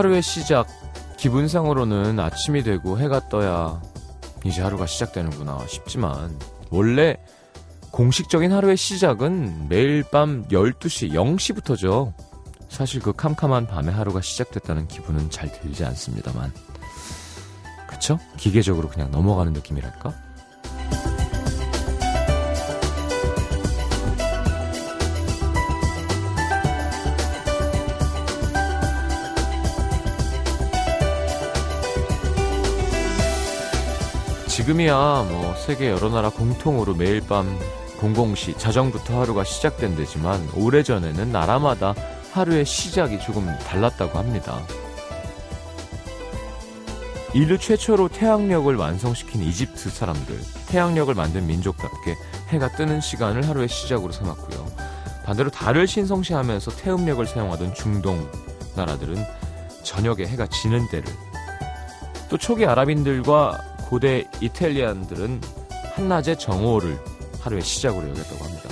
하루의 시작 기분상으로는 아침이 되고 해가 떠야 이제 하루가 시작되는구나 싶지만 원래 공식적인 하루의 시작은 매일 밤 12시 0시부터죠. 사실 그 캄캄한 밤에 하루가 시작됐다는 기분은 잘 들지 않습니다만. 그쵸? 기계적으로 그냥 넘어가는 느낌이랄까? 지금이야 뭐 세계 여러 나라 공통으로 매일 밤 00시 자정부터 하루가 시작된대지만 오래전에는 나라마다 하루의 시작이 조금 달랐다고 합니다. 인류 최초로 태양력을 완성시킨 이집트 사람들, 태양력을 만든 민족답게 해가 뜨는 시간을 하루의 시작으로 삼았고요. 반대로 달을 신성시하면서 태음력을 사용하던 중동 나라들은 저녁에 해가 지는 때를 또 초기 아랍인들과 고대 이탈리안들은 한낮의 정오를 하루의 시작으로 여겼다고 합니다.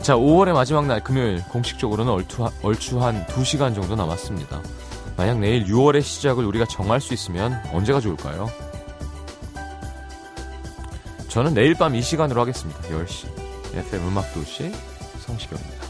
자, 5월의 마지막 날 금요일 공식적으로는 얼추, 얼추 한 2시간 정도 남았습니다. 만약 내일 6월의 시작을 우리가 정할 수 있으면 언제가 좋을까요? 저는 내일 밤 이 시간으로 하겠습니다. 10시. FM 음악도시 성시경입니다.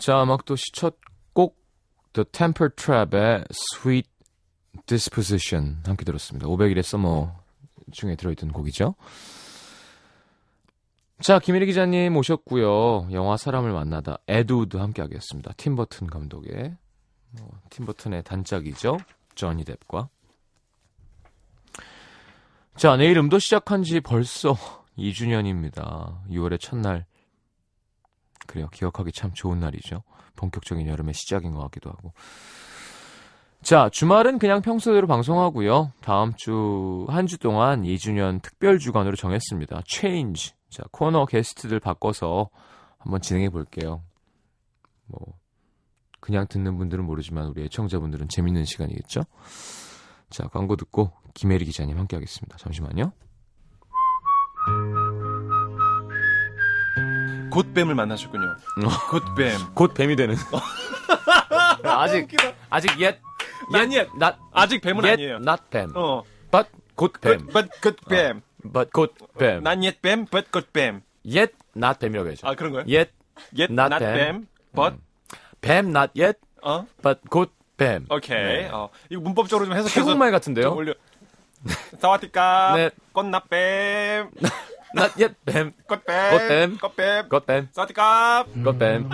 자, 음악도시 첫 곡 The Temper Trap의 Sweet Disposition 함께 들었습니다. 500일의 서머 중에 들어있던 곡이죠. 자, 김혜리 기자님 오셨고요. 영화 사람을 만나다 에드우드 함께 하겠습니다. 팀버튼 감독의 뭐, 팀버튼의 단짝이죠. 조니 뎁과 자, 내일 음도 시작한 지 벌써 2주년입니다. 6월의 첫날 그래요. 기억하기 참 좋은 날이죠. 본격적인 여름의 시작인 것 같기도 하고. 자, 주말은 그냥 평소대로 방송하고요. 다음 주, 한 주 동안 2주년 특별 주간으로 정했습니다. 체인지. 자, 코너 게스트들 바꿔서 한번 진행해 볼게요. 뭐, 그냥 듣는 분들은 모르지만 우리 애청자분들은 재밌는 시간이겠죠? 자, 광고 듣고 김혜리 기자님 함께 하겠습니다. 잠시만요. 곧 뱀을 만나셨군요. 어. 곧 뱀. 곧 뱀이 되는. 아직 아직 yet Not yet. not 아직 뱀은 yet 아니에요. not 뱀. 어. but 곧 뱀. But, but good 뱀. but 곧 뱀. Not yet 뱀, but good 뱀. yet not 뱀이라고 해야죠. 아, 그런 거예요? yet Yet not not, 뱀. 뱀, but 뱀 not yet 어. but 곧 뱀. 오케이. 네. 어. 이거 문법적으로 좀 해석해서 태국말 같은데요? 좀 올려. 사와디까. 네. 꽃나 뱀. not yet 뱀. 꽃뱀. 꽃뱀. 꽃뱀. 곧 뱀. 사와디까. 곧 뱀.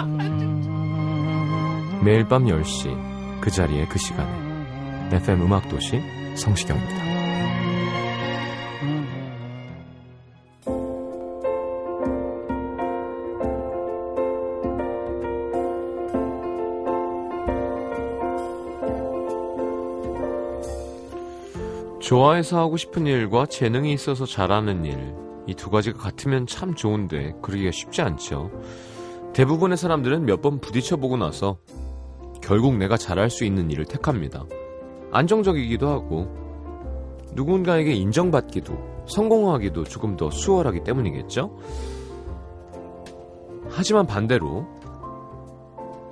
매일 밤 10시 그 자리에 그 시간에 FM 음악 도시 성시경입니다. 좋아해서 하고 싶은 일과 재능이 있어서 잘하는 일, 이 두 가지가 같으면 참 좋은데 그러기가 쉽지 않죠. 대부분의 사람들은 몇 번 부딪혀 보고 나서 결국 내가 잘할 수 있는 일을 택합니다. 안정적이기도 하고 누군가에게 인정받기도 성공하기도 조금 더 수월하기 때문이겠죠? 하지만 반대로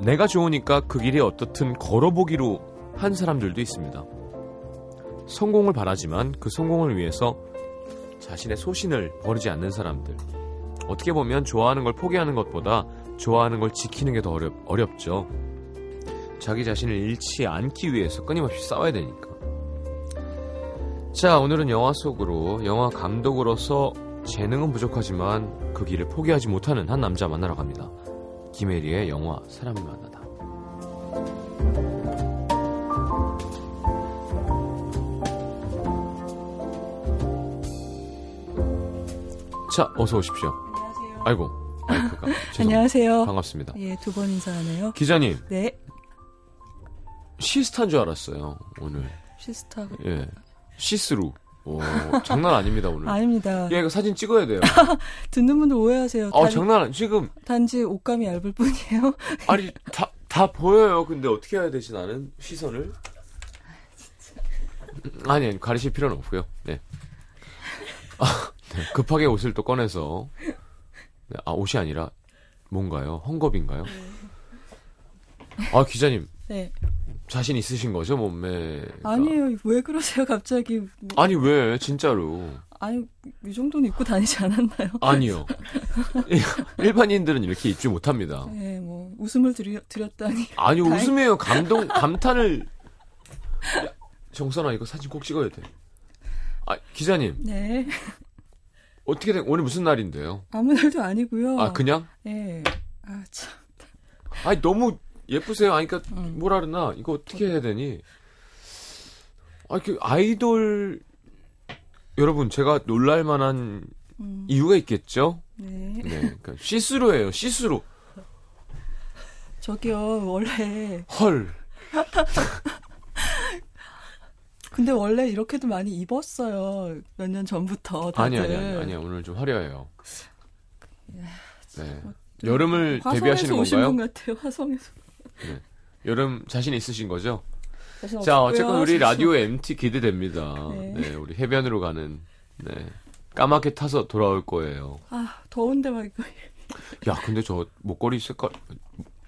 내가 좋으니까 그 길이 어떻든 걸어보기로 한 사람들도 있습니다. 성공을 바라지만 그 성공을 위해서 자신의 소신을 버리지 않는 사람들. 어떻게 보면 좋아하는 걸 포기하는 것보다 좋아하는 걸 지키는 게 더 어렵, 어렵죠. 자기 자신을 잃지 않기 위해서 끊임없이 싸워야 되니까. 자, 오늘은 영화 속으로 영화 감독으로서 재능은 부족하지만 그 길을 포기하지 못하는 한 남자 만나러 갑니다. 김혜리의 영화 사람을 만나다. 자, 어서 오십시오. 안녕하세요. 아이고, 마이크가. 안녕하세요. 반갑습니다. 예, 두 번 인사하네요. 기자님, 네, 시스타인 줄 알았어요, 오늘. 시스타. 예. 시스루. 오, 장난 아닙니다, 오늘. 아닙니다. 야, 이거 사진 찍어야 돼요. 듣는 분들 오해하세요. 아, 단, 장난 지금, 단지 옷감이 얇을 뿐이에요. 아니, 다, 다 보여요. 근데 어떻게 해야 되지, 나는? 시선을? 아니, 아니, 가리실 필요는 없고요. 네. 아, 네. 급하게 옷을 또 꺼내서. 네, 아, 옷이 아니라, 뭔가요? 헝겊인가요? 아, 기자님, 네. 자신 있으신 거죠, 몸매? 아니에요. 왜 그러세요, 갑자기. 뭐, 아니, 왜, 진짜로. 아니, 이 정도는 입고 다니지 않았나요? 아니요. 일반인들은 이렇게 입지 못합니다. 네, 뭐, 웃음을 드려, 드렸다니. 아니 다행- 웃음이에요. 감동 감탄을. 야, 정선아 이거 사진 꼭 찍어야 돼. 아 기자님 네. 어떻게 된 오늘 무슨 날인데요? 아무 날도 아니고요. 아 그냥? 예. 아, 참. 아니 너무 예쁘세요. 아니 그러니까 음. 뭐라 그러나 이거 어떻게 해야 되니? 아 그 아이돌 여러분 제가 놀랄 만한 음, 이유가 있겠죠? 네. 네, 그러니까 시스루예요. 시스루. 저기요, 원래. 헐. 근데 원래 이렇게도 많이 입었어요. 몇 년 전부터. 다들. 아니 아니 아니 아니 오늘 좀 화려해요. 네. 뭐, 여름을 화성에서 데뷔하시는 건가요? 분 같아요, 화성에서. 여름 자신 있으신 거죠? 자신 자. 어쨌건 우리 라디오 MT 기대됩니다. 네. 네. 우리 해변으로 가는, 네. 까맣게 타서 돌아올 거예요. 아, 더운데 막 이거. 야, 근데 저 목걸이 색깔,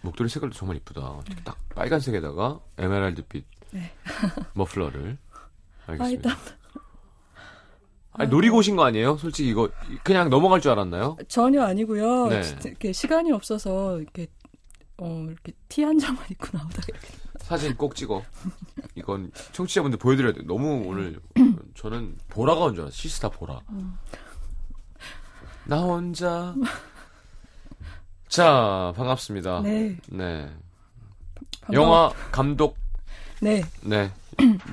목도리 색깔도 정말 이쁘다. 딱 빨간색에다가 에메랄드빛 네. 머플러를. 아, 알겠습니다. 일단 아니, 노리고 오신 거 아니에요? 솔직히 이거 그냥 넘어갈 줄 알았나요? 전혀 아니고요. 네. 이렇게 시간이 없어서 이렇게 어 이렇게 티 한 장만 입고 나오다. 사진 꼭 찍어. 이건 청취자분들 보여드려야 돼. 너무 오늘 저는 보라가 온 줄 알았어. 시스타 보라. 나 혼자. 자, 반갑습니다. 네. 네. 반가워- 영화 감독, 네. 네.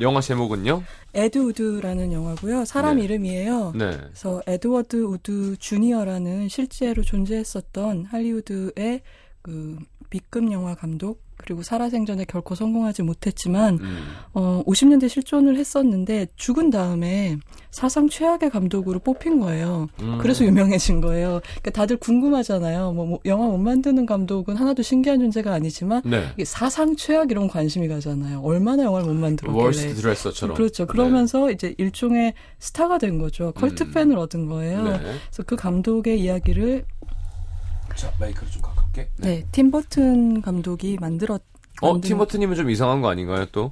영화 제목은요? 에드 우드라는 영화고요. 사람 네. 이름이에요. 네. 그래서 에드워드 우드 주니어라는 실제로 존재했었던 할리우드의 그 B급 영화 감독 그리고 살아생전에 결코 성공하지 못했지만 음. 어 50년대 실존을 했었는데 죽은 다음에 사상 최악의 감독으로 뽑힌 거예요. 음. 그래서 유명해진 거예요. 그러니까 다들 궁금하잖아요. 뭐, 뭐 영화 못 만드는 감독은 하나도 신기한 존재가 아니지만 네. 이게 사상 최악 이런 관심이 가잖아요. 얼마나 영화를 못 만들었길래. 월스트 드레서처럼. 그렇죠. 그러면서 이제 일종의 스타가 된 거죠. 컬트 음. 팬을 얻은 거예요. 네. 그래서 그 감독의 이야기를 자, 마이크를 좀 가 깝게. 네, 팀 버튼 감독이 만들었. 어, 만든- 팀버튼이면 좀 이상한 거 아닌가요, 또?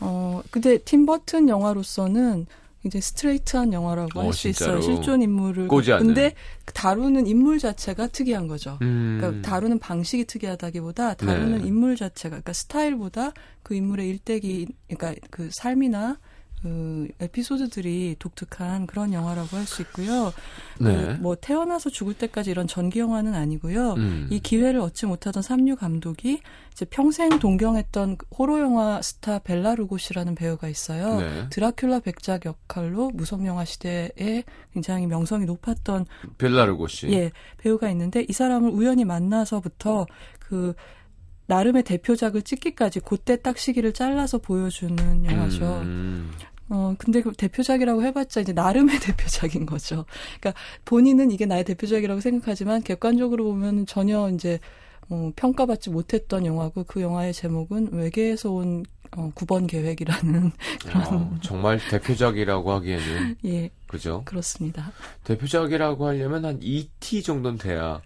어, 근데 팀 버튼 영화로서는 굉장히 스트레이트한 영화라고 어, 할수 진짜로. 있어요. 실존 인물을. 꼬지 않는. 근데 다루는 인물 자체가 특이한 거죠. 음. 그러니까 다루는 방식이 특이하다기보다 다루는 네. 인물 자체가 그러니까 스타일보다 그 인물의 일대기 그러니까 그 삶이나 그 에피소드들이 독특한 그런 영화라고 할 수 있고요. 네. 그 뭐 태어나서 죽을 때까지 이런 전기 영화는 아니고요. 음. 이 기회를 얻지 못하던 삼류 감독이 이제 평생 동경했던 호러 영화 스타 벨라 루고시라는 배우가 있어요. 네. 드라큘라 백작 역할로 무성 영화 시대에 굉장히 명성이 높았던 벨라르고 씨. 예, 배우가 있는데 이 사람을 우연히 만나서부터 그 나름의 대표작을 찍기까지 그때 딱 시기를 잘라서 보여주는 영화죠. 음. 어, 근데 그 대표작이라고 해봤자 이제 나름의 대표작인 거죠. 그러니까 본인은 이게 나의 대표작이라고 생각하지만 객관적으로 보면 전혀 이제 어, 평가받지 못했던 영화고 그 영화의 제목은 외계에서 온 어, 9번 계획이라는 어, 정말 대표작이라고 하기에는 예 그죠? 그렇습니다. 대표작이라고 하려면 한 2T 정도는 돼야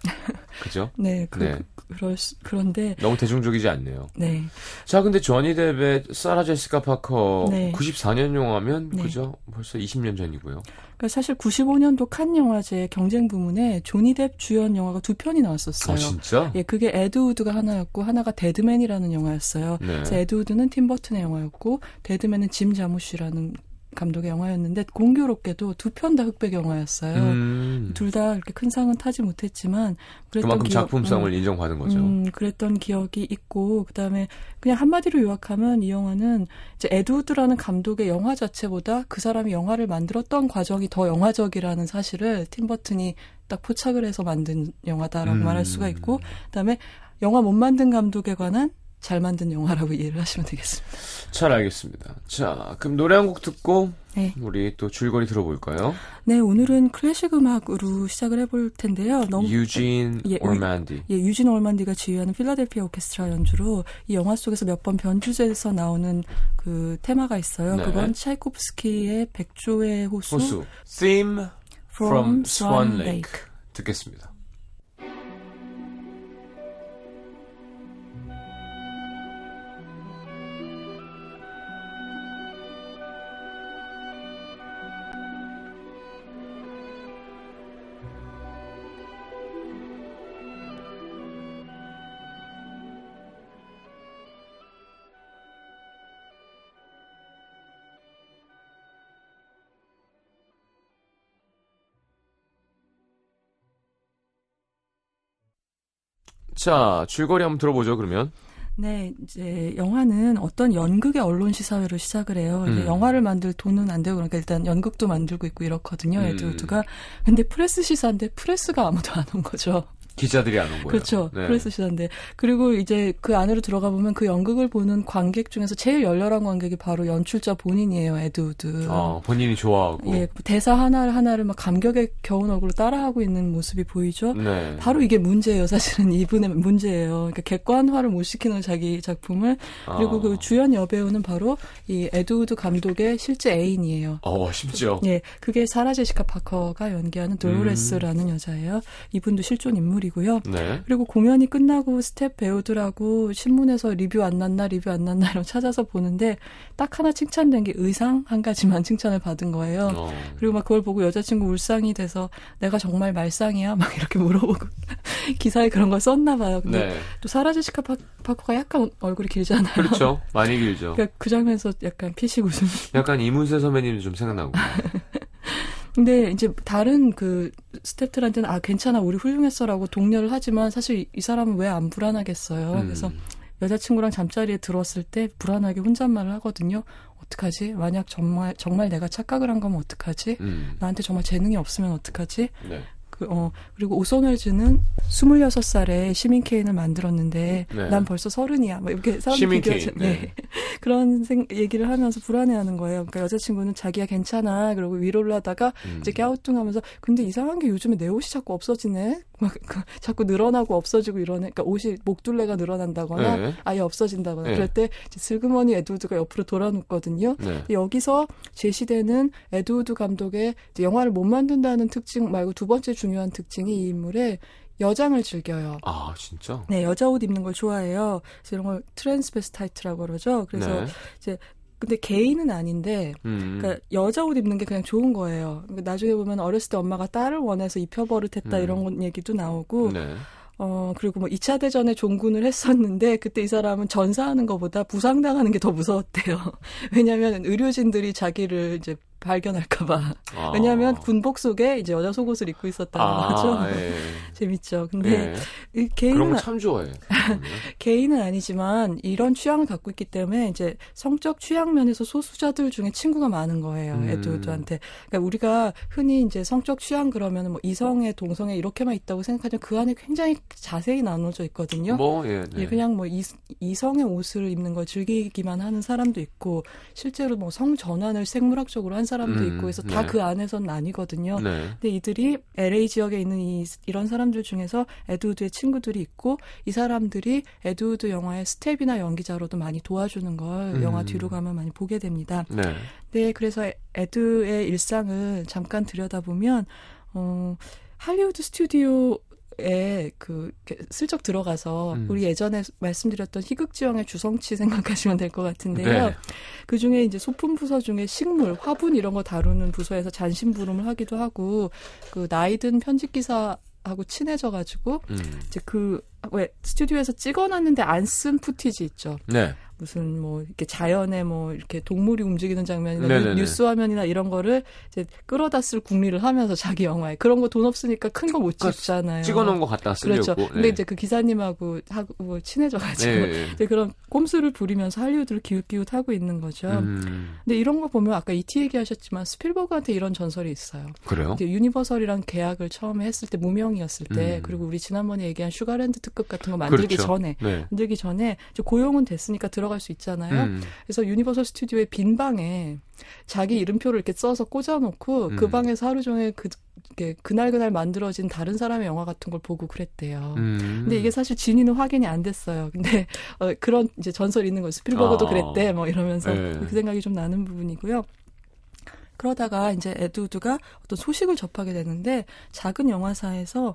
그죠? 네, 그, 네. 그, 그럴 수, 그런데 너무 대중적이지 않네요. 네 자, 근데 조니 뎁에 사라 제시카 파커 네. 94년 영화면 네. 그죠? 벌써 20년 전이고요. 그러니까 사실 95년도 칸 영화제 경쟁 부문에 조니 뎁 주연 영화가 두 편이 나왔었어요. 아, 진짜? 예, 그게 에드우드가 하나였고 하나가 데드맨이라는 영화였어요. 네. 그래서 에드우드는 팀 버튼의 영화였고 데드맨은 짐 자무시라는 감독의 영화였는데 공교롭게도 두 편 다 흑백 영화였어요. 음. 둘다 이렇게 큰 상은 타지 못했지만 그만큼 기억- 작품성을 음, 인정받은 거죠. 음, 그랬던 기억이 있고 그다음에 그냥 한마디로 요약하면 이 영화는 이제 에드우드라는 감독의 영화 자체보다 그 사람이 영화를 만들었던 과정이 더 영화적이라는 사실을 팀 버튼이 딱 포착을 해서 만든 영화다라고 음. 말할 수가 있고 그다음에 영화 못 만든 감독에 관한 잘 만든 영화라고 이해를 하시면 되겠습니다. 잘 알겠습니다. 자, 그럼 노래 한 곡 듣고 네. 우리 또 줄거리 들어볼까요? 네, 오늘은 클래식 음악으로 시작을 해볼 텐데요. 너무 유진 예, 오르만디. 예, 유진 올만디가 지휘하는 필라델피아 오케스트라 연주로 이 영화 속에서 몇 번 변주제에서 나오는 그 테마가 있어요. 네. 그건 차이코프스키의 백조의 호수, 호수. Theme from Swan Lake. Lake. 듣겠습니다. 자, 줄거리 한번 들어보죠, 그러면. 네, 이제 영화는 어떤 연극의 언론 시사회로 시작을 해요. 음. 영화를 만들 돈은 안 되고 그러니까 일단 연극도 만들고 있고 이렇거든요. 음. 에드우드가. 근데 프레스 시사인데 press가 아무도 안 온 거죠. 기자들이 안 온 거예요. 그렇죠. 네. 시사인데. 그리고 이제 그 안으로 들어가 보면 그 연극을 보는 관객 중에서 제일 열렬한 관객이 바로 연출자 본인이에요. 에드우드. 어, 본인이 좋아하고. 예, 대사 하나를 하나를 막 감격에 겨운 얼굴로 따라하고 있는 모습이 보이죠. 네. 바로 이게 문제예요. 사실은 이분의 문제예요. 그러니까 객관화를 못 시키는 자기 작품을 그리고 아. 그 주연 여배우는 바로 이 에드우드 감독의 실제 애인이에요. 어, 심지어. 예, 그게 사라 제시카 파커가 연기하는 돌로레스라는 음. 여자예요. 이분도 실존 인물이고요. 네. 그리고 공연이 끝나고 스텝 배우들하고 신문에서 리뷰 안 났나 리뷰 안 났나 이런 찾아서 보는데 딱 하나 칭찬된 게 의상 한 가지만 칭찬을 받은 거예요. 어. 그리고 막 그걸 보고 여자친구 울상이 돼서 내가 정말 말상이야 막 이렇게 물어보고 기사에 그런 걸 썼나 봐요. 근데 네. 또 사라 제시카 파, 파커가 약간 얼굴이 길잖아요. 그렇죠. 많이 길죠. 그러니까 그 장면에서 약간 피식 웃음. 약간 이문세 선배님이 좀 생각나고. 근데 이제 다른 그 스태프들한테는 아 괜찮아 우리 훌륭했어라고 독려를 하지만 사실 이- 이 사람은 왜 안 불안하겠어요. 음. 그래서 여자친구랑 잠자리에 들었을 때 불안하게 혼잣말을 하거든요. 어떡하지? 만약 정말 정말 내가 착각을 한 거면 어떡하지? 음. 나한테 정말 재능이 없으면 어떡하지? 네. 그, 어, 그리고 오선 웰즈는 26살에 시민 케인을 만들었는데 네. 난 벌써 서른이야. 막 이렇게 사람 시민 비교 케인, 네. 네. 그런 생, 얘기를 하면서 불안해하는 거예요. 그러니까 여자친구는 자기야 괜찮아. 그러고 위로를 하다가 음. 이제 갸우뚱하면서 근데 이상한 게 요즘에 내 옷이 자꾸 없어지네. 막 그, 자꾸 늘어나고 없어지고 이러네. 그러니까 옷이 목둘레가 늘어난다거나 네. 아예 없어진다거나 네. 그럴 때 이제 슬그머니 에드우드가 옆으로 돌아눕거든요. 네. 여기서 제시되는 에드우드 감독의 이제 영화를 못 만든다는 특징 말고 두 번째 중요한 특징이 이 인물의 여장을 즐겨요. 아, 진짜? 네, 여자 옷 입는 걸 좋아해요. 그래서 이런 걸 transvestite라고 그러죠. 그래서 네. 근데 게이는 아닌데 음. 그러니까 여자 옷 입는 게 그냥 좋은 거예요. 그러니까 나중에 보면 어렸을 때 엄마가 딸을 원해서 입혀버릇했다 음. 이런 건 얘기도 나오고 네. 어 그리고 뭐 2차 대전에 종군을 했었는데 그때 이 사람은 전사하는 것보다 부상당하는 게 더 무서웠대요. 왜냐하면 의료진들이 자기를 이제 발견할까봐. 아. 왜냐하면 군복 속에 이제 여자 속옷을 입고 있었다는 아, 거죠. 예. 재밌죠. 근데 예. 개인은 거참 좋아해. 개인은 아니지만 이런 취향을 갖고 있기 때문에 이제 성적 취향 면에서 소수자들 중에 친구가 많은 거예요. 음. 에드우드한테. 그러니까 우리가 흔히 이제 성적 취향 그러면 뭐 이성애, 동성애 이렇게만 있다고 생각하지만 그 안에 굉장히 자세히 나눠져 있거든요. 뭐, 예. 네. 예, 그냥 뭐 이, 이성의 옷을 입는 걸 즐기기만 하는 사람도 있고 실제로 뭐 성 전환을 생물학적으로 한 사람도 음, 있고 해서 다 네. 그 안에서는 아니거든요. 네. 근데 이들이 LA 지역에 있는 이, 이런 사람들 중에서 에드우드의 친구들이 있고 이 사람들이 에드우드 영화의 스텝이나 연기자로도 많이 도와주는 걸 음. 영화 뒤로 가면 많이 보게 됩니다. 네. 네, 그래서 에드의 일상을 잠깐 들여다보면 어 할리우드 스튜디오 에 그 슬쩍 들어가서 음. 우리 예전에 말씀드렸던 희극지왕의 주성치 생각하시면 될 것 같은데요. 네. 그 중에 이제 소품 부서 중에 식물, 화분 이런 거 다루는 부서에서 잔심부름을 하기도 하고 그 나이든 편집 기사 하고 친해져 가지고 음. 이제 그 왜 스튜디오에서 찍어놨는데 안 쓴 footage 있죠. 네. 무슨 뭐 이렇게 자연에 뭐 이렇게 동물이 움직이는 장면이나 네네네. 뉴스 화면이나 이런 거를 이제 끌어다 쓸 궁리를 하면서 자기 영화에 그런 거 돈 없으니까 큰 거 못 찍잖아요. 찍어놓은 거 갖다 쓰려고. 그렇죠. 근데 네. 이제 그 기사님하고 하고 뭐 친해져가지고 네. 이제 그런 꼼수를 부리면서 할리우드를 기웃기웃 하고 있는 거죠. 음, 근데 이런 거 보면 아까 이티 얘기하셨지만 스필버그한테 이런 전설이 있어요. 그래요? 유니버설이랑 계약을 처음에 했을 때 무명이었을 때 음. 그리고 우리 지난번에 얘기한 슈가랜드 특급 같은 거 만들기 그렇죠. 전에 네. 만들기 전에 고용은 됐으니까 들어 갈 수 있잖아요. 음, 그래서 유니버설 스튜디오의 빈 방에 자기 이름표를 이렇게 써서 꽂아놓고 그 음. 방에서 하루 종일 그 그날 그날 만들어진 다른 사람의 영화 같은 걸 보고 그랬대요. 음. 근데 이게 사실 진위는 확인이 안 됐어요. 근데 어, 그런 이제 전설이 있는 거예요. 스필버그도 아. 그랬대. 뭐 이러면서 네. 그 생각이 좀 나는 부분이고요. 그러다가 이제 에드우드가 어떤 소식을 접하게 되는데 작은 영화사에서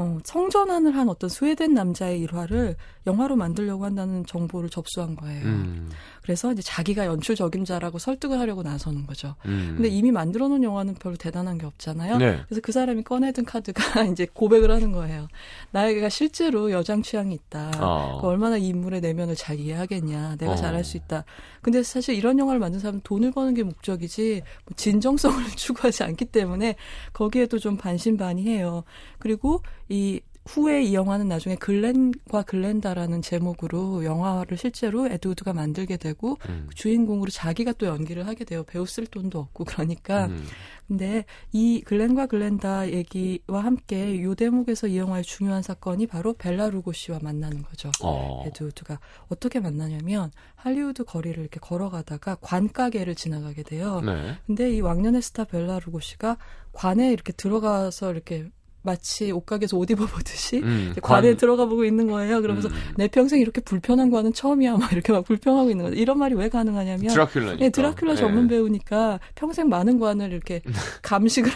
어, 성전환을 한 어떤 스웨덴 남자의 일화를 영화로 만들려고 한다는 정보를 접수한 거예요. 음, 그래서 이제 자기가 연출 적임자라고 설득을 하려고 나서는 거죠. 음. 근데 이미 만들어 놓은 영화는 별로 대단한 게 없잖아요. 네. 그래서 그 사람이 꺼내든 카드가 이제 고백을 하는 거예요. 나에게가 실제로 여장 취향이 있다. 아. 그 얼마나 이 인물의 내면을 잘 이해하겠냐. 내가 어. 잘할 수 있다. 근데 사실 이런 영화를 만든 사람은 돈을 버는 게 목적이지 뭐 진정성을 추구하지 않기 때문에 거기에도 좀 반신반의해요. 그리고 이 후에 이 영화는 나중에 글렌과 글렌다라는 제목으로 영화를 실제로 에드우드가 만들게 되고 음. 그 주인공으로 자기가 또 연기를 하게 돼요. 배우 쓸 돈도 없고 그러니까 음. 근데 이 글렌과 글렌다 얘기와 함께 이 대목에서 이 영화의 중요한 사건이 바로 벨라 루고시와 만나는 거죠. 어. 에드우드가 어떻게 만나냐면 할리우드 거리를 이렇게 걸어가다가 관가게를 지나가게 돼요. 네. 근데 이 왕년의 스타 벨라 루고시가 관에 이렇게 들어가서 이렇게 마치 옷가게에서 옷 입어보듯이 음, 이제 관- 관에 들어가 보고 있는 거예요. 그러면서 음. 내 평생 이렇게 불편한 관은 처음이야. 막 이렇게 막 불평하고 있는 거예요. 이런 말이 왜 가능하냐면 드라큘라니까. 예, 드라큘라 네. 전문 배우니까 평생 많은 관을 이렇게 감식을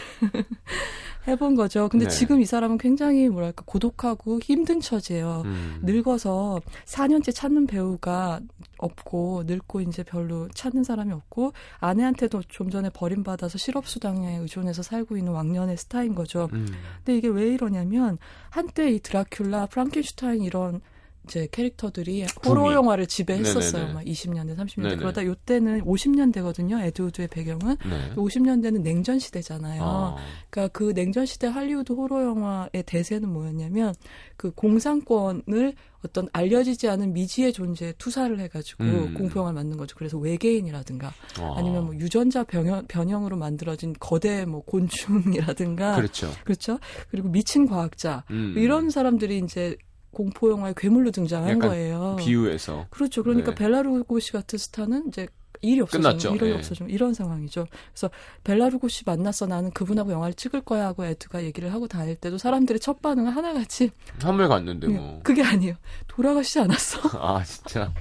해본 거죠. 근데 네. 지금 이 사람은 굉장히 뭐랄까 고독하고 힘든 처지예요. 음. 늙어서 4년째 찾는 배우가 없고 늙고 이제 별로 찾는 사람이 없고 아내한테도 좀 전에 버림받아서 실업수당에 의존해서 살고 있는 왕년의 스타인 거죠. 음. 근데 이게 왜 이러냐면 한때 이 드라큘라, 프랑켄슈타인 이런 이제 캐릭터들이 호러. 영화를 지배했었어요. 네네네. 막 20년대, 30년대. 네네. 그러다 요때는 50년대거든요. 에드우드의 배경은. 네. 50년대는 냉전 시대잖아요. 아. 그러니까 그 냉전 시대 할리우드 호러 영화의 대세는 뭐였냐면 그 공산권을 어떤 알려지지 않은 미지의 존재에 투사를 해가지고 음. 공포영화를 만든 거죠. 그래서 외계인이라든가 아. 아니면 뭐 유전자 변형, 변형으로 만들어진 거대 뭐 곤충이라든가 그렇죠. 그렇죠. 그리고 미친 과학자 음. 이런 사람들이 이제 공포 영화의 괴물로 등장한 거예요. 비유해서. 그렇죠. 그러니까 네. 벨라루고시 같은 스타는 이제 일이 없어져 끝났죠. 일이 예. 없어져 이런 상황이죠. 그래서 벨라루고시 만났어 나는 그분하고 영화를 찍을 거야 하고 에드가 얘기를 하고 다닐 때도 사람들의 첫 반응은 하나같이 한물 갔는데 뭐. 그게 아니에요. 돌아가시지 않았어. 아 진짜.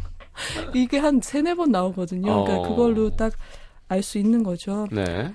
이게 한 세네 번 나오거든요. 그러니까 어. 그걸로 딱 알 수 있는 거죠. 네.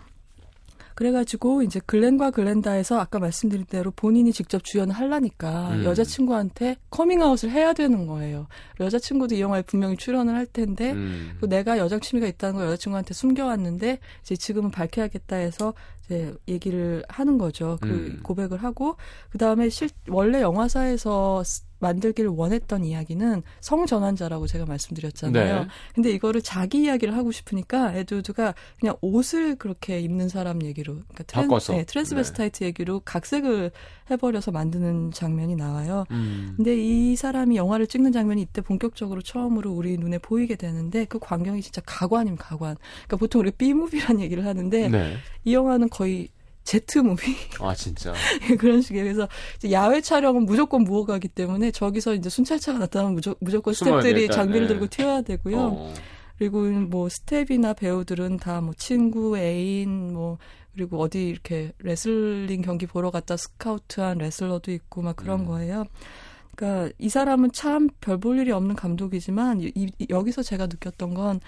그래가지고 이제 글렌과 글렌다에서 아까 말씀드린 대로 본인이 직접 주연을 하려니까 음. 여자친구한테 커밍아웃을 해야 되는 거예요. 여자친구도 이 영화에 분명히 출연을 할 텐데 음. 그 내가 여장 취미가 있다는 걸 여자친구한테 숨겨왔는데 이제 지금은 밝혀야겠다 해서 이제 얘기를 하는 거죠. 그 음. 고백을 하고 그 다음에 실 원래 영화사에서 스- 만들기를 원했던 이야기는 성전환자라고 제가 말씀드렸잖아요. 네. 근데 이거를 자기 이야기를 하고 싶으니까 에드우드가 그냥 옷을 그렇게 입는 사람 얘기로 그러니까 바꿔서. 네, transvestite 얘기로 각색을 해버려서 만드는 장면이 나와요. 음. 근데 이 사람이 영화를 찍는 장면이 이때 본격적으로 처음으로 우리 눈에 보이게 되는데 그 광경이 진짜 가관임 가관. 그러니까 보통 우리가 B무비란 얘기를 하는데 네. 이 영화는 거의 Z movie 아 진짜. 그런 식이에요. 그래서 야외 촬영은 무조건 무허가기 때문에 저기서 이제 순찰차가 나타나면 무조, 무조건 되겠다. 장비를 네. 들고 튀어야 되고요. 어. 그리고 뭐 스텝이나 배우들은 다 뭐 친구, 애인, 뭐 그리고 어디 이렇게 레슬링 경기 보러 갔다 스카우트한 레슬러도 있고 막 그런 음. 거예요. 그러니까 이 사람은 참 별 볼 일이 없는 감독이지만 이, 이- 여기서 제가 느꼈던 건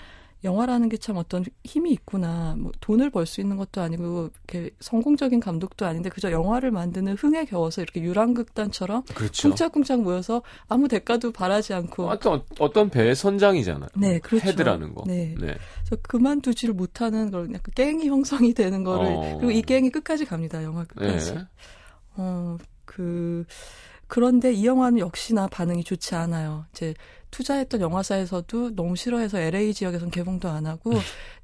영화라는 게 참 어떤 힘이 있구나. 뭐 돈을 벌 수 있는 것도 아니고 이렇게 성공적인 감독도 아닌데 그저 영화를 만드는 흥에 겨워서 이렇게 유랑극단처럼 그렇죠. 쿵짝쿵짝 모여서 아무 대가도 바라지 않고 어떤 어떤 배의 선장이잖아요. 네, 그렇죠. 헤드라는 거. 네. 네. 그래서 그만두지를 못하는 걸 약간 갱이 형성이 되는 거를 어. 그리고 이 갱이 끝까지 갑니다 영화 끝까지 네. 어 그 그런데 이 영화는 역시나 반응이 좋지 않아요. 이제 투자했던 영화사에서도 너무 싫어해서 LA 지역에선 개봉도 안 하고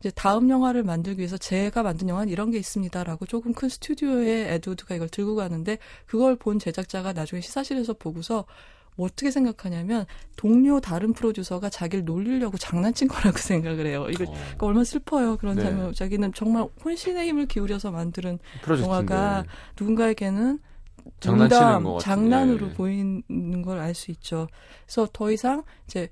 이제 다음 영화를 만들기 위해서 제가 만든 영화는 이런 게 있습니다라고 조금 큰 스튜디오에 에드우드가 이걸 들고 가는데 그걸 본 제작자가 나중에 시사실에서 보고서 뭐 어떻게 생각하냐면 동료 다른 프로듀서가 자기를 놀리려고 장난친 거라고 생각을 해요. 이거 어, 그러니까 얼마나 슬퍼요. 그런 네. 장면. 자기는 정말 혼신의 힘을 기울여서 만드는 프로젝트인데 영화가 누군가에게는 장난치는 농담, 장난으로 예. 보이는 걸 알 수 있죠. 그래서 더 이상 이제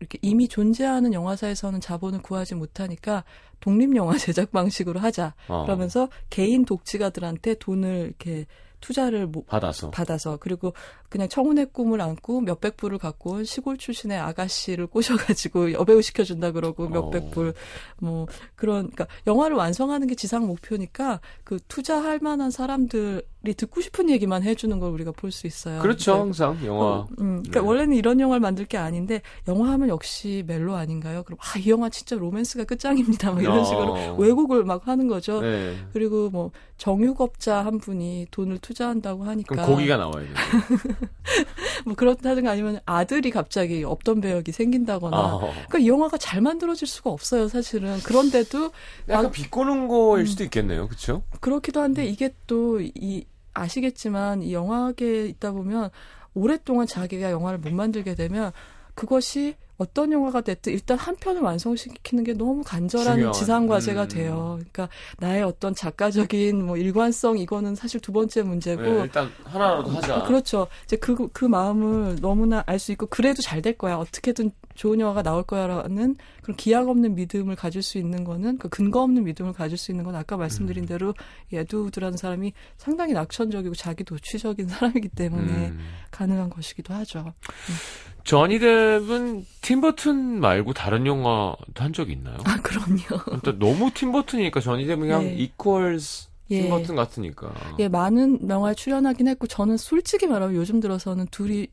이렇게 이미 존재하는 영화사에서는 자본을 구하지 못하니까 독립 영화 제작 방식으로 하자. 어, 그러면서 개인 독지가들한테 돈을 이렇게 투자를 모- 받아서 받아서 그리고 그냥 청운의 꿈을 안고 몇백 불을 갖고 온 시골 출신의 아가씨를 꼬셔가지고 여배우 시켜준다 그러고 몇백 어. 불뭐 그런 그러니까 영화를 완성하는 게 지상 목표니까 그 투자할 만한 사람들이 듣고 싶은 얘기만 해주는 걸 우리가 볼 수 있어요. 그렇죠 그러니까 항상 영화 어, 음, 그러니까 네. 원래는 이런 영화를 만들 게 아닌데 영화 하면 역시 멜로 아닌가요? 그럼 아 이 영화 진짜 로맨스가 끝장입니다. 뭐 이런 어. 식으로 왜곡을 막 하는 거죠. 네. 그리고 뭐 정육업자 한 분이 돈을 투자한다고 하니까 그럼 고기가 나와야 돼. 뭐 그렇다든가 아니면 아들이 갑자기 없던 배역이 생긴다거나 아, 그러니까 이 영화가 잘 만들어질 수가 없어요 사실은 그런데도 약간 막- 비꼬는 거일 음. 수도 있겠네요, 그렇죠? 그렇기도 한데 이게 또 이 아시겠지만 이 영화계에 있다 보면 오랫동안 자기가 영화를 못 만들게 되면 그것이 어떤 영화가 됐든 일단 한 편을 완성시키는 게 너무 간절한 중요한, 지상 과제가 음. 돼요. 그러니까 나의 어떤 작가적인 뭐 일관성 이거는 사실 두 번째 문제고 네, 일단 하나라도 하자. 그렇죠. 이제 그, 그 마음을 너무나 알 수 있고, 그래도 잘 될 거야. 어떻게든 좋은 영화가 나올 거야라는 그런 기약 없는 믿음을 가질 수 있는 거는, 그 근거 없는 믿음을 가질 수 있는 건 아까 음. 말씀드린 대로 이 에드우드라는 사람이 상당히 낙천적이고 자기 도취적인 사람이기 때문에 음. 가능한 것이기도 하죠. 저니 뎁은 팀버튼 말고 다른 영화도 한 적이 있나요? 아, 그럼요. 일단 너무 팀버튼이니까 저니 뎁은 그냥 네. 이퀄스 예. 팀버튼 같으니까. 예, 많은 영화에 출연하긴 했고, 저는 솔직히 말하면 요즘 들어서는 둘이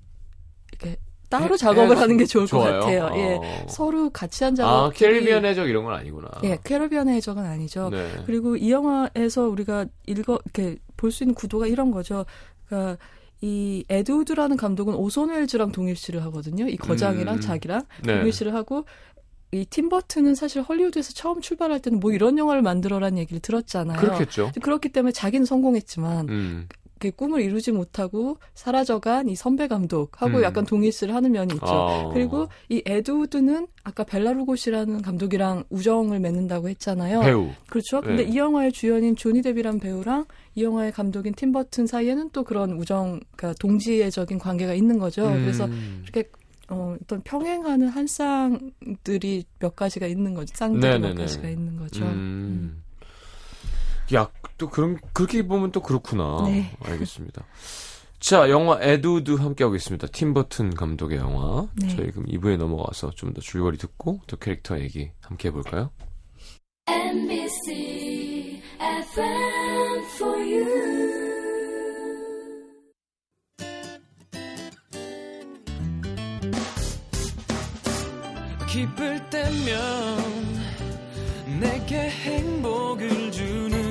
이렇게 따로 해- 작업을 해- 하는 게 좋을 좋아요? 것 같아요. 예. 어. 서로 같이 한 작업. 아, 캐리비안 해적 이런 건 아니구나. 예, 캐리비안의 해적은 아니죠. 네. 그리고 이 영화에서 우리가 읽어 이렇게 볼 수 있는 구도가 이런 거죠. 그러니까 이 에드우드라는 감독은 오손 웰즈랑 동일시를 하거든요. 이 거장이랑 음. 자기랑 네. 동일시를 하고 이 팀버튼은 사실 헐리우드에서 처음 출발할 때는 뭐 이런 영화를 만들어라는 얘기를 들었잖아요. 그렇겠죠. 그렇기 때문에 자기는 성공했지만 음. 그 꿈을 이루지 못하고 사라져간 이 선배 감독하고 음. 약간 동일시를 하는 면이 있죠. 아. 그리고 이 에드우드는 아까 벨라루고시라는 감독이랑 우정을 맺는다고 했잖아요. 배우. 그렇죠. 근데 네. 이 영화의 주연인 조니 데비란 배우랑 이 영화의 감독인 팀 버튼 사이에는 또 그런 우정, 그러니까 동지애적인 관계가 있는 거죠. 음. 그래서 이렇게 어, 어떤 평행하는 한 쌍들이 몇 가지가 있는 거죠. 쌍들이 네네네. 몇 가지가 있는 거죠. 음. 야, 또 그런 그렇게 보면 또 그렇구나. 네. 알겠습니다. 자, 영화 에드우드 함께하고 있습니다. 팀버튼 감독의 영화. 네. 저희 그럼 2부에 넘어가서 좀 더 줄거리 듣고 또 캐릭터 얘기 함께 해볼까요? NBC FM for you. 기쁠 때면 내게 행복을 주는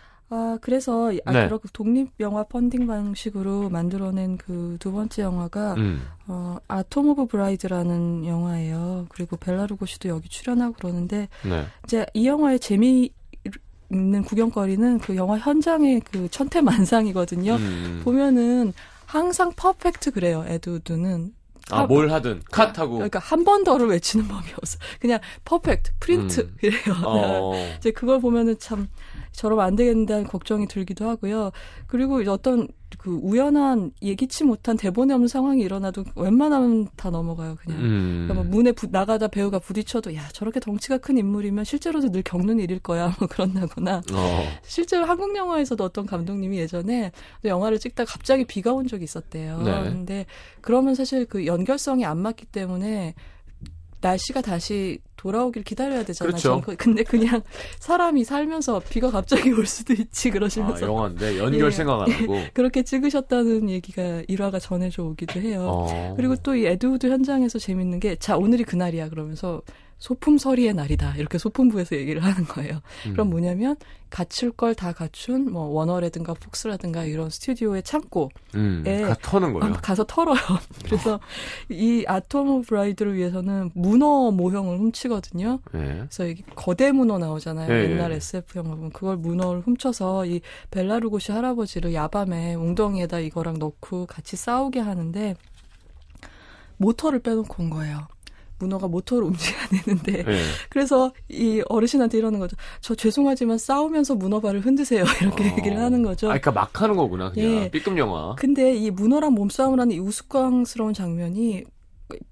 아, 그래서, 아, 네. 그렇고 독립 영화 펀딩 방식으로 만들어낸 그 두 번째 영화가, 음. 어, Atom of Bride라는 영화예요. 그리고 벨라루고시도 여기 출연하고 그러는데, 네. 이제 이 영화의 재미있는 구경거리는 그 영화 현장의 그 천태만상이거든요. 음. 보면은 항상 perfect 그래요. 에드우드는. 아, 뭘 하든 컷 하고 그러니까 한 번 더를 외치는 법이 없어. 그냥 perfect, print 음. 이래요. 어. 이제 그걸 보면은 참 저러면 안 되겠다는 걱정이 들기도 하고요. 그리고 어떤 그 우연한 예기치 못한 대본에 없는 상황이 일어나도 웬만하면 다 넘어가요, 그냥. 음. 그러니까 뭐 문에 부- 나가다 배우가 부딪혀도 야 저렇게 덩치가 큰 인물이면 실제로도 늘 겪는 일일 거야 뭐 그런다거나 어. 실제로 한국 영화에서도 어떤 감독님이 예전에 영화를 찍다 가 갑자기 비가 온 적이 있었대요. 네. 근데 그러면 사실 그 연결성이 안 맞기 때문에 날씨가 다시 돌아오길 기다려야 되잖아요. 그렇죠. 전 그- 근데 그냥 사람이 살면서 비가 갑자기 올 수도 있지 아, 그러시면서 영화인데 연결 예. 생각 안 하고. 그렇게 찍으셨다는 얘기가 일화가 전해져 오기도 해요. 어. 그리고 또 이 에드우드 현장에서 재밌는 게, 자, 오늘이 그날이야. 그러면서 소품 서리의 날이다. 이렇게 소품부에서 얘기를 하는 거예요. 음. 그럼 뭐냐면, 갖출 걸 다 갖춘, 뭐, 워너라든가 폭스라든가 이런 스튜디오의 창고, 음, 예. 가 터는 거예요. 가서 털어요. 그래서 이 Atom of Bride를 위해서는 문어 모형을 훔치거든요. 예. 그래서 이게 거대 문어 나오잖아요. 예, 옛날 예. SF 영화 보면 그걸 문어를 훔쳐서 이 벨라 루고시 할아버지를 야밤에 웅덩이에다 이거랑 넣고 같이 싸우게 하는데 모터를 빼놓고 온 거예요. 문어가 모터를 움직여야 되는데 예. 그래서 이 어르신한테 이러는 거죠. 저 죄송하지만 싸우면서 문어발을 흔드세요. 이렇게 어. 얘기를 하는 거죠. 아, 그러니까 막 하는 거구나. 그냥 예. B급 영화. 근데 이 문어랑 몸싸움을 하는 이 우스꽝스러운 장면이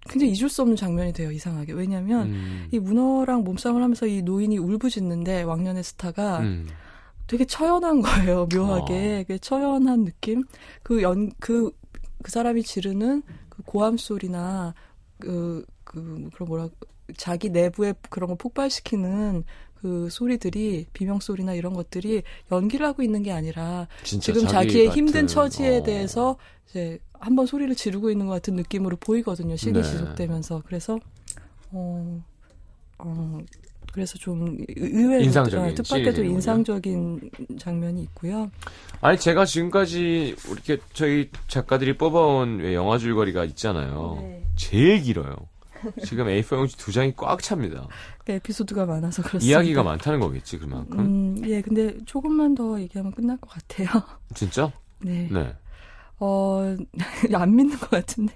굉장히 잊을 수 없는 장면이 돼요. 이상하게. 왜냐하면 음. 이 문어랑 몸싸움을 하면서 이 노인이 울부짖는데 왕년의 스타가 음. 되게 처연한 거예요. 묘하게 그 처연한 느낌. 그연그그 사람이 지르는 그 고함 소리나 그 그 그런 뭐라 자기 내부에 그런 거 폭발시키는 그 소리들이 비명 소리나 이런 것들이 연기를 하고 있는 게 아니라 지금 자기 같은, 힘든 처지에 어. 대해서 이제 한번 소리를 지르고 있는 것 같은 느낌으로 보이거든요. 시기 네. 지속되면서 그래서 어, 어 그래서 좀 의외로 인상적인 어, 뜻밖에도. 인상적인 장면이 있고요. 아니 제가 지금까지 이렇게 저희 작가들이 뽑아온 왜 영화 줄거리가 있잖아요. 네. 제일 길어요. 지금 A4 용지 두 장이 꽉 찹니다. 그 에피소드가 많아서 그렇습니다. 이야기가 많다는 거겠지 그만큼. 음, 예, 근데 조금만 더 얘기하면 끝날 것 같아요. 진짜? 네. 네. 어, 안 믿는 것 같은데.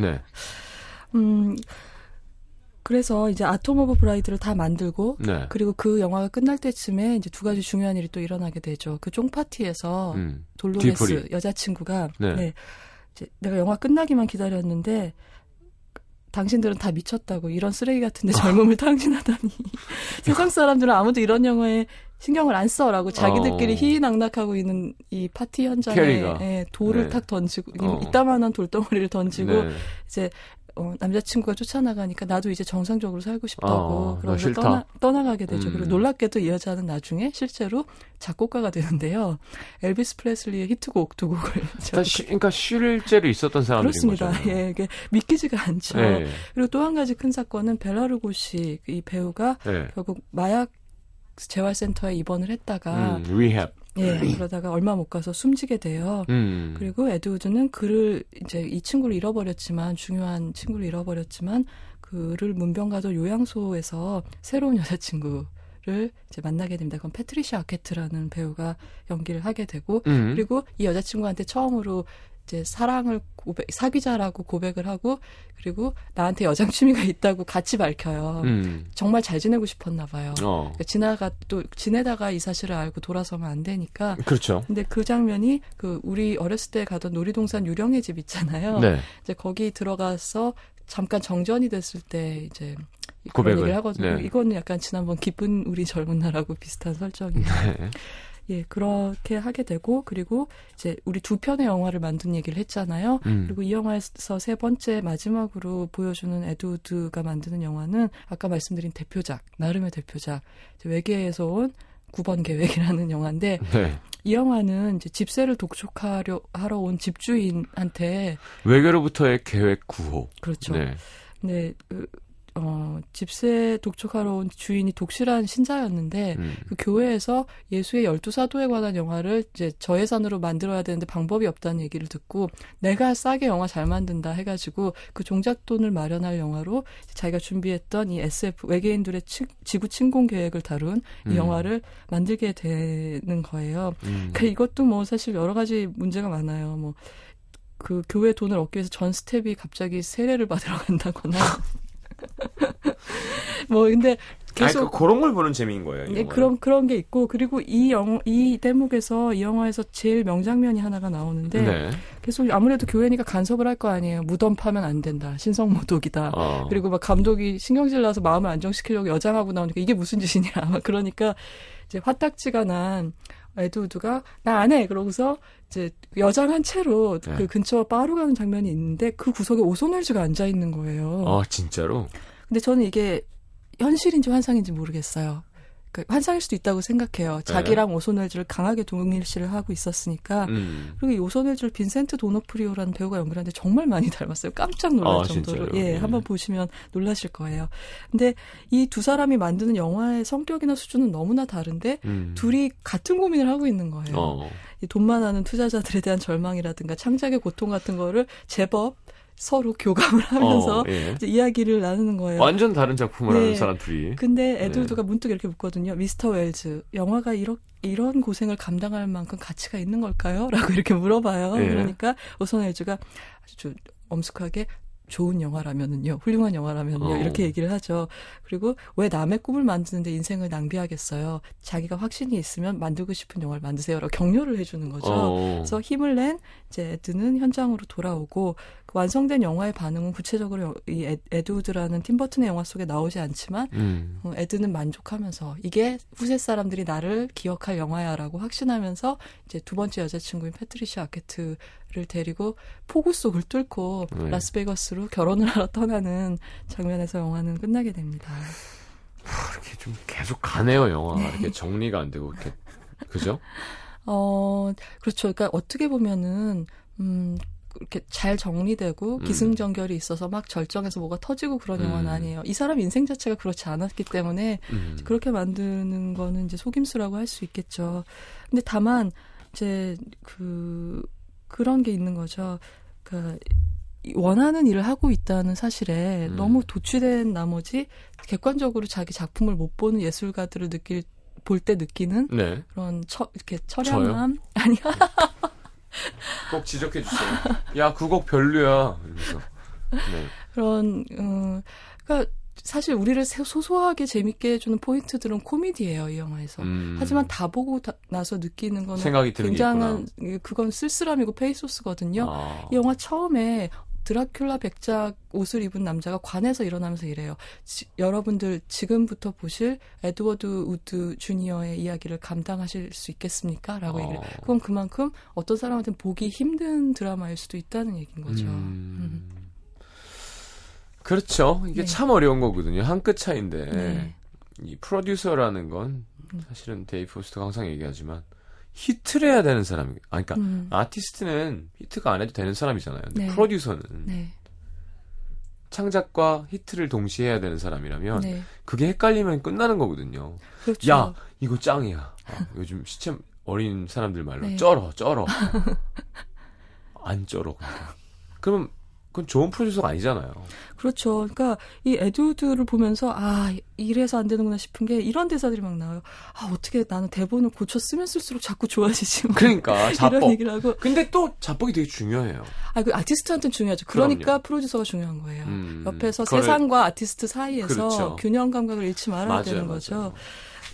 네. 음, 그래서 이제 Atom of Bride를 다 만들고 네. 그리고 그 영화가 끝날 때쯤에 이제 두 가지 중요한 일이 또 일어나게 되죠. 그 쫑 파티에서 음. 돌로레스 뒤풀이. 여자친구가 네. 네. 이제 내가 영화 끝나기만 기다렸는데 당신들은 다 미쳤다고 이런 쓰레기 같은데 젊음을 탕진하다니 세상 사람들은 아무도 이런 영화에 신경을 안 써라고 자기들끼리 어. 희희낙낙하고 있는 이 파티 현장에. 예, 돌을 네. 탁 던지고 어. 이따만한 돌덩어리를 던지고 네. 이제 어, 남자친구가 쫓아나가니까 나도 이제 정상적으로 살고 싶다고 어, 나 그러면서. 떠나, 떠나가게 되죠. 음. 그리고 놀랍게도 이 여자는 나중에 실제로 작곡가가 되는데요. 엘비스 프레슬리의 히트곡 두 곡을 다 쉬, 그러니까 실제로 있었던 사람들인 그렇습니다. 거죠. 예, 이게 믿기지가 않죠. 네. 그리고 또 한 가지 큰 사건은 벨라루고시 이 배우가 네. 결국 마약 재활센터에 입원을 했다가 음, 리헵. 예 그러다가 얼마 못 가서 숨지게 돼요. 음. 그리고 에드우드는 그를 이제 이 친구를 잃어버렸지만 중요한 친구를 잃어버렸지만 그를 문병가도 요양소에서 새로운 여자친구 를 이제 만나게 됩니다. 그건 패트리샤 아케트라는 배우가 연기를 하게 되고 음. 그리고 이 여자친구한테 처음으로 이제 사랑을 고백, 사귀자라고 고백을 하고 그리고 나한테 여장 취미가 있다고 같이 밝혀요. 음. 정말 잘 지내고 싶었나 봐요. 어. 그러니까 지나가 또 지내다가 이 사실을 알고 돌아서면 안 되니까. 그렇죠. 근데 그 장면이 그 우리 어렸을 때 가던 놀이동산 유령의 집 있잖아요. 네. 이제 거기 들어가서 잠깐 정전이 됐을 때 이제 고백을. 얘기를 하거든요. 네. 이거는 약간 지난번 기쁜 우리 젊은 날하고 비슷한 설정이에요. 네. 예, 그렇게 하게 되고 그리고 이제 우리 두 편의 영화를 만든 얘기를 했잖아요. 음. 그리고 이 영화에서 세 번째 마지막으로 보여주는 에드우드가 만드는 영화는 아까 말씀드린 대표작, 나름의 대표작, 외계에서 온 9번 계획이라는 영화인데 네. 이 영화는 이제 집세를 독촉하려 하러 온 집주인한테 외교로부터의 계획 9호. 그렇죠. 네. 네, 그, 어, 집세 독촉하러 온 주인이 독실한 신자였는데 음. 그 교회에서 예수의 열두 사도에 관한 영화를 이제 저예산으로 만들어야 되는데 방법이 없다는 얘기를 듣고 내가 싸게 영화 잘 만든다 해가지고 그 종잣돈을 마련할 영화로 자기가 준비했던 이 SF 외계인들의 치- 지구 침공 계획을 다룬 이 음. 영화를 만들게 되는 거예요. 음. 그 이것도 뭐 사실 여러 가지 문제가 많아요. 뭐그 교회 돈을 얻기 위해서 전 스텝이 갑자기 세례를 받으러 간다거나 뭐 근데 계속 아니, 그, 그런 걸 보는 재미인 거예요. 이 네. 그런 그런 게 있고 그리고 이 영, 이 대목에서 이 영화에서 제일 명장면이 하나가 나오는데 네. 계속 아무래도 교회니까 간섭을 할 거 아니에요. 무덤 파면 안 된다. 신성 모독이다. 어. 그리고 막 감독이 신경질 나서 마음을 안정시키려고 여장하고 나오니까 이게 무슨 짓이냐. 막 그러니까 이제 화딱지가 난 에드우드가 나 안 해. 그러고서 이제 여장한 채로 네. 그 근처 바로 가는 장면이 있는데 그 구석에 오소넬즈가 앉아 있는 거예요. 어, 진짜로? 근데 저는 이게 현실인지 환상인지 모르겠어요. 그러니까 환상일 수도 있다고 생각해요. 자기랑 오소넬즈를 강하게 동일시를 하고 있었으니까. 음. 그리고 이 오소넬즈를 빈센트 도노프리오라는 배우가 연기하는데 정말 많이 닮았어요. 깜짝 놀랄 아, 정도로. 예, 예. 한번 보시면 놀라실 거예요. 근데 이 두 사람이 만드는 영화의 성격이나 수준은 너무나 다른데 음. 둘이 같은 고민을 하고 있는 거예요. 어. 이 돈만 하는 투자자들에 대한 절망이라든가 창작의 고통 같은 거를 제법 서로 교감을 하면서 어, 예. 이야기를 나누는 거예요. 완전 다른 작품을 네. 하는 사람 둘이. 근데 에드워드가 문득 이렇게 묻거든요. 미스터 웰즈, 영화가 이런 이런 고생을 감당할 만큼 가치가 있는 걸까요? 라고 이렇게 물어봐요. 예. 그러니까 오선 웰즈가 아주 엄숙하게 좋은 영화라면은요, 훌륭한 영화라면요, 어. 이렇게 얘기를 하죠. 그리고 왜 남의 꿈을 만드는데 인생을 낭비하겠어요? 자기가 확신이 있으면 만들고 싶은 영화를 만드세요라고 격려를 해주는 거죠. 어. 그래서 힘을 낸 이제 에드는 현장으로 돌아오고 그 완성된 영화의 반응은 구체적으로 이 에- 에드우드라는 팀버튼의 영화 속에 나오지 않지만 음. 어, 에드는 만족하면서 이게 후세 사람들이 나를 기억할 영화야라고 확신하면서 이제 두 번째 여자친구인 패트리샤 아케트 를 데리고 폭우 속을 뚫고 네. 라스베가스로 결혼을 하러 떠나는 장면에서 영화는 끝나게 됩니다. 이렇게 좀 계속 가네요, 영화가. 이렇게 정리가 안 되고, 이렇게. 그죠? 어, 그렇죠. 그러니까 어떻게 보면은 음 이렇게 잘 정리되고 음. 기승전결이 있어서 막 절정에서 뭐가 터지고 그런 음. 영화는 아니에요. 이 사람 인생 자체가 그렇지 않았기 때문에 음. 그렇게 만드는 거는 이제 속임수라고 할 수 있겠죠. 근데 다만 이제 그 그런 게 있는 거죠. 이 원하는 일을 하고 있다는 사실에 음. 너무 도취된 나머지 객관적으로 자기 작품을 못 보는 예술가들을 느낄 볼 때 느끼는 네. 그런 처, 이렇게 처량함 아니야 꼭 지적해 주세요. 야, 그 곡 별로야. 이러면서. 네. 그런 어 그러니까 사실 우리를 세- 소소하게 재밌게 해주는 포인트들은 코미디예요 이 영화에서. 음. 하지만 다 보고 다- 나서 느끼는 거는 굉장한 그건 쓸쓸함이고 페이소스거든요. 아. 이 영화 처음에 드라큘라 백작 옷을 입은 남자가 관에서 일어나면서 이래요. 지- 여러분들 지금부터 보실 에드워드 우드 주니어의 이야기를 감당하실 수 있겠습니까? 라고 어. 얘기를. 그건 그만큼 어떤 사람한테는 보기 힘든 드라마일 수도 있다는 얘기인 거죠. 음. 그렇죠. 이게 네. 참 어려운 거거든요. 한 끗 차인데. 네. 이 프로듀서라는 건 음. 사실은 데이브 포스터가 항상 얘기하지만 히트를 해야 되는 사람이 아 그러니까 음. 아티스트는 히트가 안 해도 되는 사람이잖아요. 근데 네. 프로듀서는 네. 창작과 히트를 동시에 해야 되는 사람이라면 네. 그게 헷갈리면 끝나는 거거든요. 그렇죠. 야, 이거 짱이야. 아, 요즘 시체 어린 사람들 말로 네. 쩔어, 쩔어. 안 쩔어. 그러면 그건 좋은 프로듀서가 아니잖아요. 그렇죠. 그러니까 이 에드우드를 보면서 아 이래서 안 되는구나 싶은 게 이런 대사들이 막 나와요. 아 어떻게 나는 대본을 고쳐 쓰면 쓸수록 자꾸 좋아지지. 뭐. 그러니까 자뻑. 이런 얘기를 하고 근데 또 자뻑이 되게 중요해요. 아그 아티스트한테는 중요하죠. 그러니까 그럼요. 프로듀서가 중요한 거예요. 음, 옆에서 그거를- 세상과 아티스트 사이에서 그렇죠. 균형 감각을 잃지 말아야 맞아요, 되는 맞아요.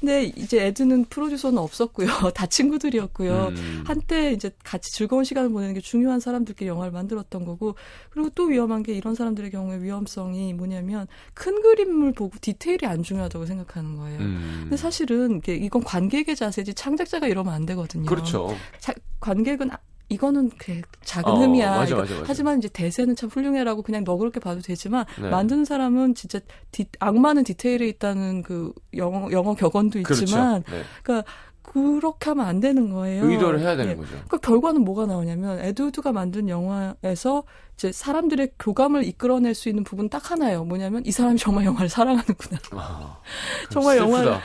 근데 이제 에드는 프로듀서는 없었고요. 다 친구들이었고요. 음. 한때 이제 같이 즐거운 시간을 보내는 게 중요한 사람들끼리 영화를 만들었던 거고 그리고 또 위험한 게 이런 사람들의 경우에 위험성이 뭐냐면 큰 그림을 보고 디테일이 안 중요하다고 생각하는 거예요. 음. 근데 사실은 이게 이건 관객의 자세지 창작자가 이러면 안 되거든요. 그렇죠. 자- 관객은 아, 이거는 그 작은 어, 흠이야. 맞아, 맞아, 맞아. 하지만 이제 대세는 참 훌륭해라고 그냥 너그럽게 봐도 되지만 네. 만드는 사람은 진짜 디, 악마는 디테일에 있다는 그 영어, 영어 격언도 있지만 그렇죠. 네. 그러니까 그렇게 하면 안 되는 거예요. 의도를 해야 되는 예. 거죠. 그 결과는 뭐가 나오냐면 에드우드가 만든 영화에서 이제 사람들의 교감을 이끌어낼 수 있는 부분 딱 하나예요. 뭐냐면 이 사람이 정말 영화를 사랑하는구나. 아, 정말. 영화를-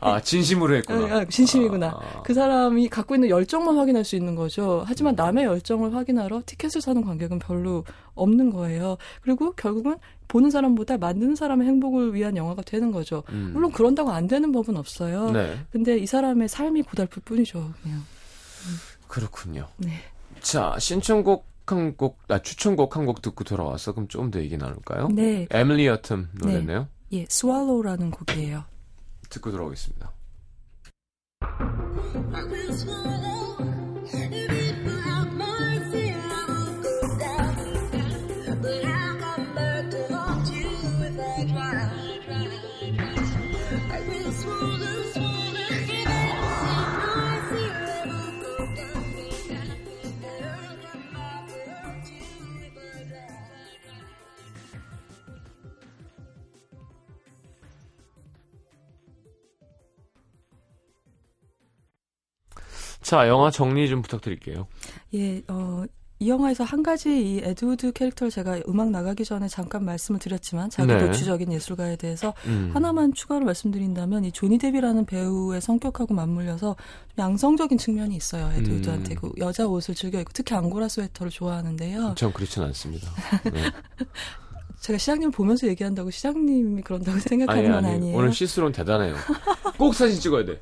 아 진심으로 했구나. 아, 진심이구나. 아, 그 사람이 갖고 있는 열정만 확인할 수 있는 거죠. 하지만 음. 남의 열정을 확인하러 티켓을 사는 관객은 별로 없는 거예요. 그리고 결국은 보는 사람보다 만드는 사람의 행복을 위한 영화가 되는 거죠. 음. 물론 그런다고 안 되는 법은 없어요. 네 근데 이 사람의 삶이 고달플 뿐이죠. 그냥. 그렇군요. 네. 자 신청곡 한 곡, 아 추천곡 한 곡 듣고 돌아와서 그럼 좀 더 얘기 나눌까요? 네. 에밀리 어텀 노래네요. 예, Swallow라는 곡이에요. 듣고 돌아오겠습니다. 자, 영화 정리 좀 부탁드릴게요. 예, 어, 이 영화에서 한 가지 이 에드우드 캐릭터를 제가 음악 나가기 전에 잠깐 말씀을 드렸지만 자기 네. 도취적인 예술가에 대해서 음. 하나만 추가로 말씀드린다면 이 조니 뎁이라는 배우의 성격하고 맞물려서 좀 양성적인 측면이 있어요. 에드우드한테 음. 그 여자 옷을 즐겨 입고 특히 앙고라 스웨터를 좋아하는데요. 전 그렇진 않습니다. 네. 제가 시장님 보면서 얘기한다고 시장님이 그런다고 생각하는 아니, 건 아니, 아니에요. 오늘 시스론 대단해요. 꼭 사진 찍어야 돼.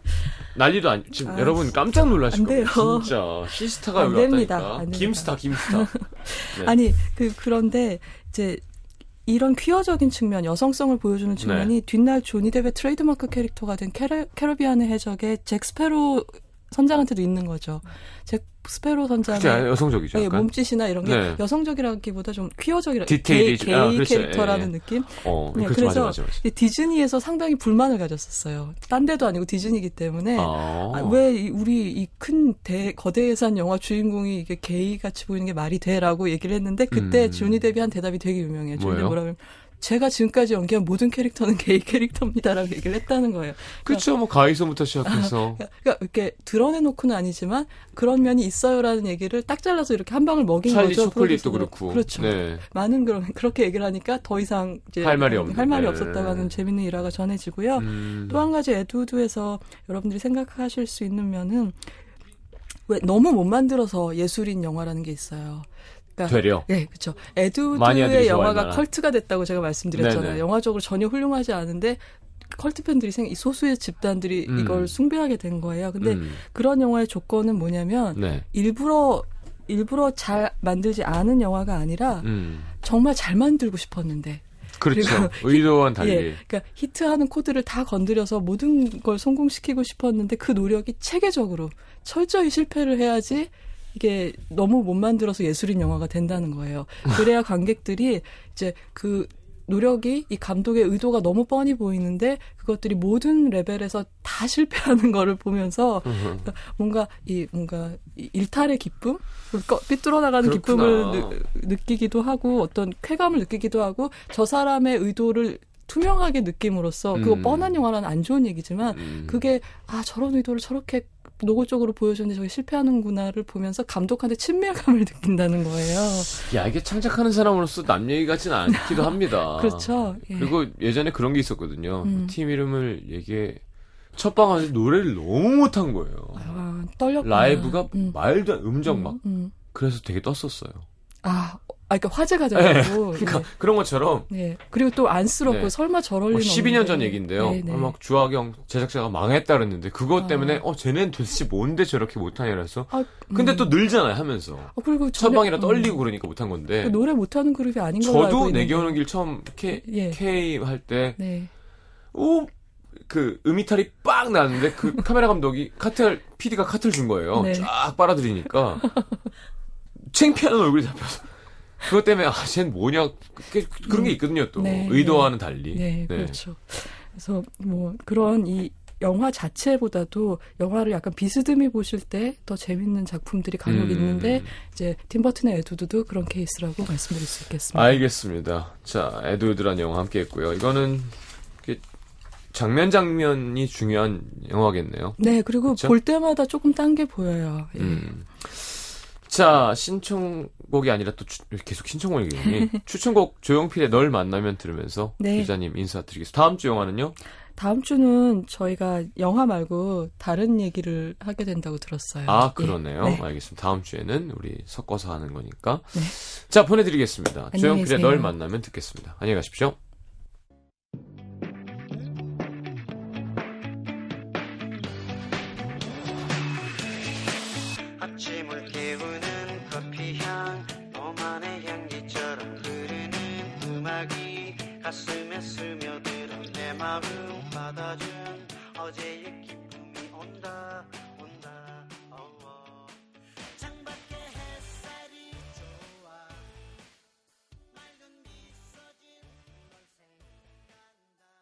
난리도 안, 지금 아, 여러분 깜짝 놀라실 안 거예요. 진짜. 시스타가 안 여기 됩니다. 왔다니까. 안. 김스타, 김스타. 네. 아니 그 그런데 이제 이런 퀴어적인 측면, 여성성을 보여주는 측면이 네. 뒷날 조니 뎁의 트레이드마크 캐릭터가 된 캐러, 캐러비안의 해적의 잭 스페로 선장한테도 있는 거죠. 잭 스페로 선장의 여성적이죠. 예, 약간. 몸짓이나 이런 게 네. 여성적이라기보다 좀 퀴어적이라 디테일이 게이, 좀- 아, 그렇죠. 캐릭터라는 예, 예. 느낌. 어, 네, 그렇죠. 맞아, 그래서 맞아, 맞아. 이 디즈니에서 상당히 불만을 가졌었어요. 딴 데도 아니고 디즈니이기 때문에 아, 아, 왜 이- 우리 이 큰 거대 예산 영화 주인공이 이게 게이 같이 보이는 게 말이 돼라고 얘기를 했는데 그때 음. 조니 데비 한 대답이 되게 유명해요. 조니 데비 뭐예요? 뭐라 그러면 제가 지금까지 연기한 모든 캐릭터는 게이 캐릭터입니다라고 얘기를 했다는 거예요. 그렇죠. 뭐 가이소부터 시작해서. 그러니까 이렇게 드러내놓고는 아니지만 그런 면이 있어요라는 얘기를 딱 잘라서 이렇게 한 방을 먹인 찰리 거죠. 초콜릿도 프로듀서들은. 그렇고. 그렇죠. 네. 많은 그런 그렇게 얘기를 하니까 더 이상 이제 할 말이 없는, 할 말이 네. 없었다고 하는 재밌는 일화가 전해지고요. 음, 또한 가지 에드우드에서 여러분들이 생각하실 수 있는 면은 왜 너무 못 만들어서 예술인 영화라는 게 있어요. 그러니까 되려. 네, 그렇죠. 에드우드의 영화가. 컬트가 됐다고 제가 말씀드렸잖아요. 네네. 영화적으로 전혀 훌륭하지 않은데 컬트 팬들이 생, 이 소수의 집단들이 음. 이걸 숭배하게 된 거예요. 근데 음, 그런 영화의 조건은 뭐냐면 네. 일부러 일부러 잘 만들지 않은 영화가 아니라 음. 정말 잘 만들고 싶었는데 그렇죠. 의도와는 달리. 예, 그러니까 히트하는 코드를 다 건드려서 모든 걸 성공시키고 싶었는데 그 노력이 체계적으로 철저히 실패를 해야지 이게 너무 못 만들어서 예술인 영화가 된다는 거예요. 그래야 관객들이 이제 그 노력이 이 감독의 의도가 너무 뻔히 보이는데 그것들이 모든 레벨에서 다 실패하는 거를 보면서 그러니까 뭔가 이 뭔가 이 일탈의 기쁨, 꺼- 삐뚤어 나가는 그렇구나. 기쁨을 느, 느끼기도 하고 어떤 쾌감을 느끼기도 하고 저 사람의 의도를 투명하게 느낌으로써 그거 음. 뻔한 영화라는 안 좋은 얘기지만 음. 그게 아 저런 의도를 저렇게 노골적으로 보여줬는데 저게 실패하는구나를 보면서 감독한테 친밀감을 느낀다는 거예요. 야, 이게 창작하는 사람으로서 남 얘기 같지는 않기도 합니다. 그렇죠. 예. 그리고 예전에 그런 게 있었거든요. 음. 팀 이름을 얘기해. 첫 방에서 노래를 너무 못한 거예요. 아, 떨렸구나. 라이브가 음. 말도 안 음정 막. 음, 음. 그래서 되게 떴었어요. 아, 아, 그러니까 화제가 되고. 그러니까 그런 것처럼 네. 그리고 또 안쓰럽고 네. 설마 저럴 뭐 리는 12년 없는데. 전 얘기인데요. 네, 네. 막 주하경 제작자가 망했다 그랬는데 그것 아. 때문에 어 쟤는 도대체 뭔데 저렇게 못하냐 그래서 아, 근데 음. 또 늘잖아요 하면서 어, 그리고 첫 전에- 방이라 음. 떨리고 그러니까 못한 건데 그 노래 못하는 그룹이 아닌 알고 저도 있는데. 내게 오는 길 처음 K, 예. K 할때 네. 오, 그 음이탈이 빡 나는데 그 카메라 감독이 카틀 PD가 카틀 준 거예요. 네. 쫙 빨아들이니까 창피한 얼굴이 잡혀서 그것 때문에 아, 쟤는 뭐냐 그, 런 게 있거든요 또 네, 의도와는 달리. 네, 그렇죠. 그래서 뭐 그런 이 영화 자체보다도 영화를 약간 비스듬히 보실 때 더 재밌는 작품들이 간혹 음. 있는데 이제 팀버튼의 에두드도 그런 케이스라고 말씀드릴 수 있겠습니다. 알겠습니다. 자, 에드워드란 영화 함께 했고요. 이거는 장면 장면이 중요한 영화겠네요. 네, 그리고 그쵸? 볼 때마다 조금 딴 게 보여요. 예. 음. 자, 신청곡이 아니라 또 추- 계속 신청곡이니 추천곡 조용필의 널 만나면 들으면서 네. 기자님 인사드리겠습니다. 다음 주 영화는요? 다음 주는 저희가 영화 말고 다른 얘기를 하게 된다고 들었어요. 아, 예. 그러네요. 네. 알겠습니다. 다음 주에는 우리 섞어서 하는 거니까. 네. 자, 보내드리겠습니다. 조용필의. 널 만나면 듣겠습니다. 안녕히 가십시오. 가슴에 스며들어 내 마음 받아준 어제의